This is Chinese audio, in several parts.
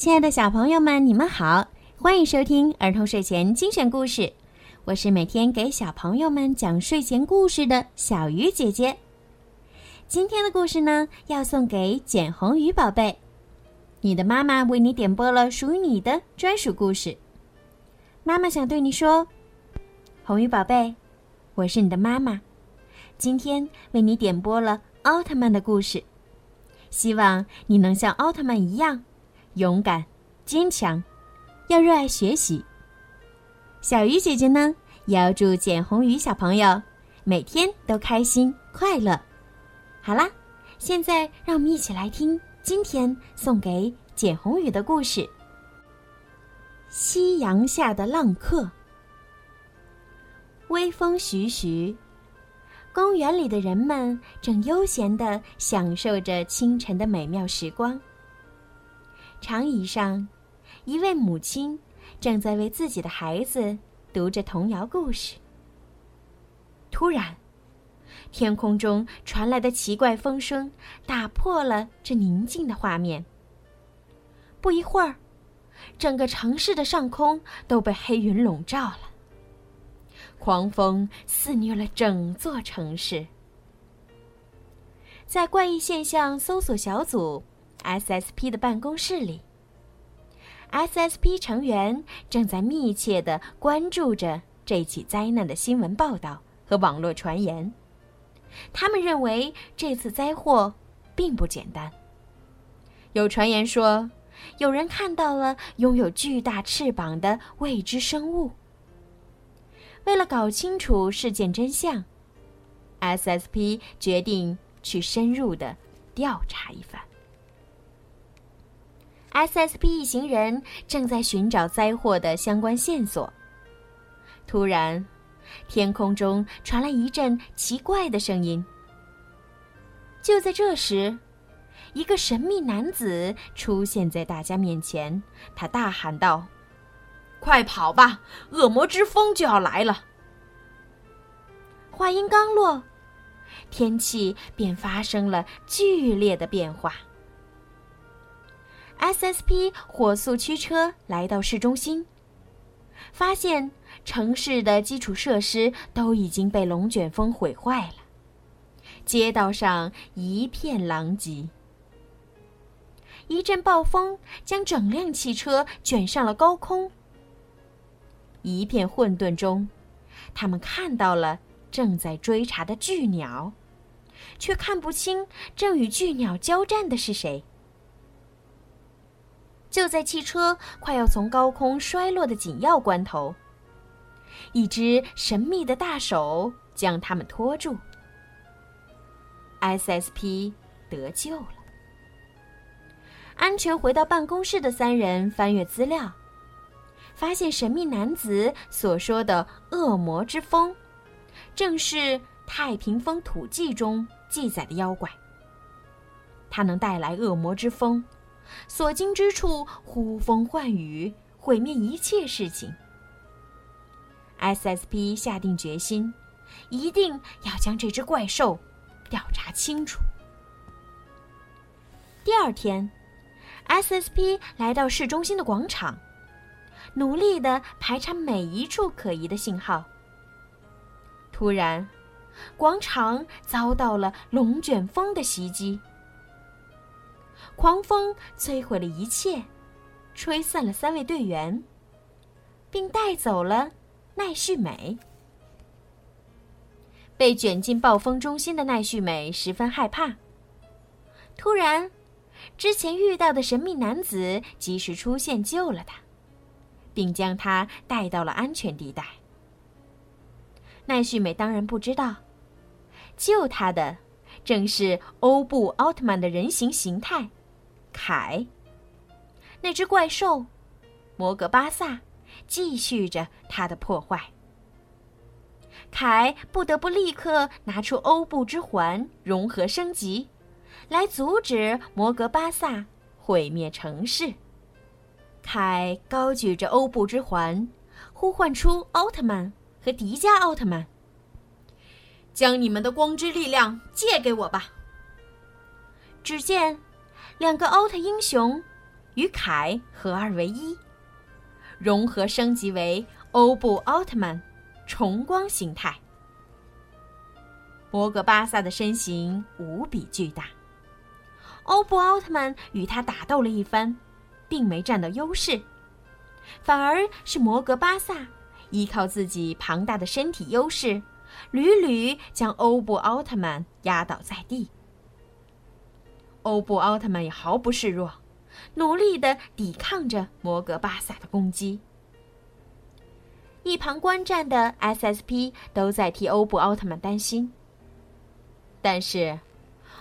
亲爱的小朋友们，你们好，欢迎收听儿童睡前精选故事。我是每天给小朋友们讲睡前故事的小鱼姐姐。今天的故事呢，要送给简红鱼宝贝。你的妈妈为你点播了属于你的专属故事。妈妈想对你说，红鱼宝贝，我是你的妈妈。今天为你点播了奥特曼的故事，希望你能像奥特曼一样。勇敢、坚强，要热爱学习。小鱼姐姐呢，也要祝简红宇小朋友每天都开心快乐。好啦，现在让我们一起来听今天送给简红宇的故事《夕阳下的浪客》。微风徐徐，公园里的人们正悠闲地享受着清晨的美妙时光。长椅上，一位母亲正在为自己的孩子读着童谣故事。突然，天空中传来的奇怪风声打破了这宁静的画面。不一会儿，整个城市的上空都被黑云笼罩了，狂风肆虐了整座城市。在怪异现象搜索小组。SSP 的办公室里，SSP 成员正在密切的关注着这起灾难的新闻报道和网络传言。他们认为这次灾祸并不简单。有传言说，有人看到了拥有巨大翅膀的未知生物。为了搞清楚事件真相，SSP 决定去深入的调查一番。SSP 一行人正在寻找灾祸的相关线索。突然，天空中传来一阵奇怪的声音。就在这时，一个神秘男子出现在大家面前。他大喊道：“快跑吧，恶魔之风就要来了！”话音刚落，天气便发生了剧烈的变化。SSP 火速驱车来到市中心，发现城市的基础设施都已经被龙卷风毁坏了，街道上一片狼藉。一阵暴风将整辆汽车卷上了高空，一片混沌中，他们看到了正在追查的巨鸟，却看不清正与巨鸟交战的是谁。就在汽车快要从高空摔落的紧要关头，一只神秘的大手将他们拖住。SSP 得救了。安全回到办公室的三人翻阅资料，发现神秘男子所说的“恶魔之风”，正是《太平风土记》中记载的妖怪。它能带来恶魔之风。所经之处，呼风唤雨，毁灭一切事情。SSP 下定决心，一定要将这只怪兽调查清楚。第二天，SSP 来到市中心的广场，努力的排查每一处可疑的信号。突然，广场遭到了龙卷风的袭击。狂风摧毁了一切，吹散了三位队员，并带走了奈绪美。被卷进暴风中心的奈绪美十分害怕。突然，之前遇到的神秘男子及时出现，救了他，并将他带到了安全地带。奈绪美当然不知道，救他的正是欧布奥特曼的人形形态。凯，那只怪兽，摩格巴萨，继续着他的破坏。凯不得不立刻拿出欧布之环融合升级，来阻止摩格巴萨毁灭城市。凯高举着欧布之环，呼唤出奥特曼和迪迦奥特曼，将你们的光之力量借给我吧。只见。两个奥特英雄与凯合二为一，融合升级为欧布奥特曼重光形态。摩格巴萨的身形无比巨大，欧布奥特曼与他打斗了一番，并没占到优势，反而是摩格巴萨依靠自己庞大的身体优势，屡屡将欧布奥特曼压倒在地。欧布奥特曼也毫不示弱，努力的抵抗着摩格巴萨的攻击。一旁观战的 SSP 都在替欧布奥特曼担心。但是，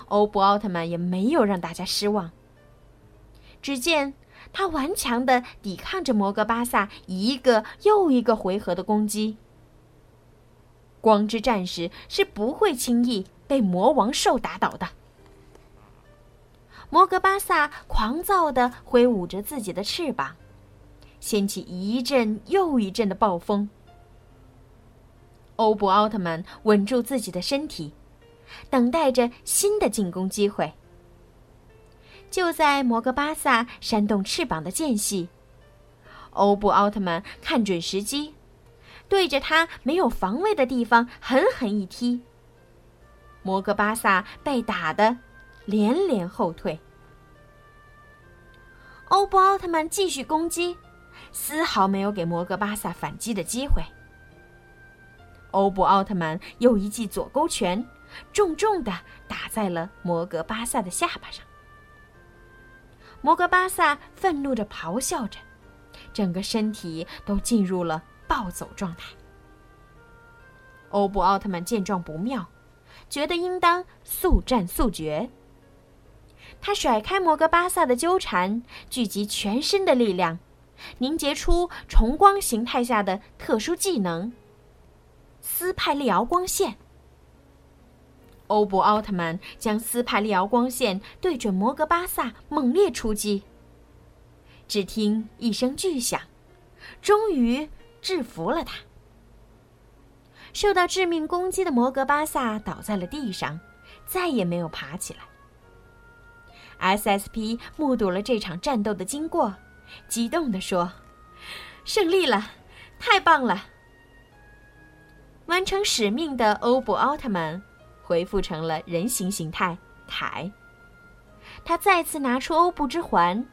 欧布奥特曼也没有让大家失望。只见他顽强的抵抗着摩格巴萨一个又一个回合的攻击。光之战士是不会轻易被魔王兽打倒的。摩格巴萨狂躁地挥舞着自己的翅膀，掀起一阵又一阵的暴风。欧布奥特曼稳住自己的身体。等待着新的进攻机会。就在摩格巴萨扇动翅膀的间隙，欧布奥特曼看准时机，对着他没有防卫的地方狠狠一踢。摩格巴萨被打得连连后退。欧布奥特曼继续攻击，丝毫没有给摩格巴萨反击的机会。欧布奥特曼又一记左勾拳。重重的打在了摩格巴萨的下巴上。摩格巴萨愤怒着咆哮着，整个身体都进入了暴走状态。欧布奥特曼见状不妙，觉得应当速战速决。他甩开摩格巴萨的纠缠，聚集全身的力量，凝结出重光形态下的特殊技能——斯派利奥光线。欧布奥特曼将斯派利奥光线对准摩格巴萨，猛烈出击。只听一声巨响，终于制服了他。受到致命攻击的摩格巴萨倒在了地上，再也没有爬起来。SSP 目睹了这场战斗的经过，激动地说：“胜利了，太棒了！”完成使命的欧布奥特曼。恢复成了人形形态，凯。他再次拿出欧布之环，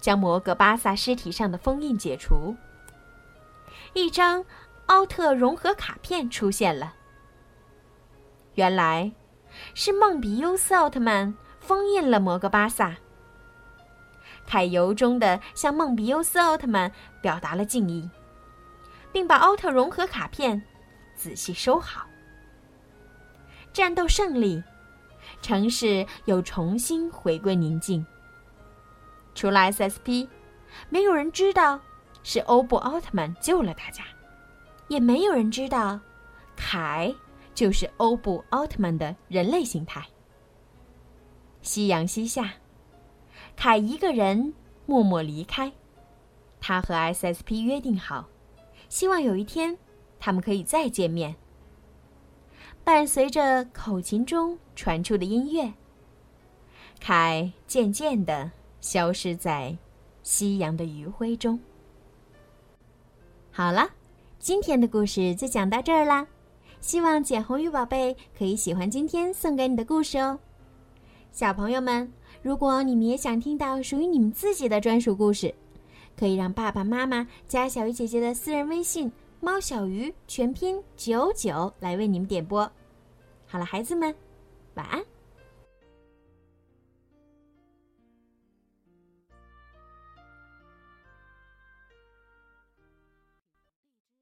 将摩格巴萨尸体上的封印解除。一张奥特融合卡片出现了。原来，是梦比优斯奥特曼封印了摩格巴萨。凯由衷的向梦比优斯奥特曼表达了敬意，并把奥特融合卡片仔细收好。战斗胜利，城市又重新回归宁静。除了 SSP，没有人知道是欧布奥特曼救了大家，也没有人知道凯就是欧布奥特曼的人类形态。夕阳西下，凯一个人默默离开。他和 SSP 约定好，希望有一天他们可以再见面。伴随着口琴中传出的音乐，凯渐渐的消失在夕阳的余晖中。好了，今天的故事就讲到这儿啦。希望简红玉宝贝可以喜欢今天送给你的故事哦。小朋友们，如果你们也想听到属于你们自己的专属故事，可以让爸爸妈妈加小鱼姐姐的私人微信“猫小鱼”全拼九九来为你们点播。好了，孩子们，晚安。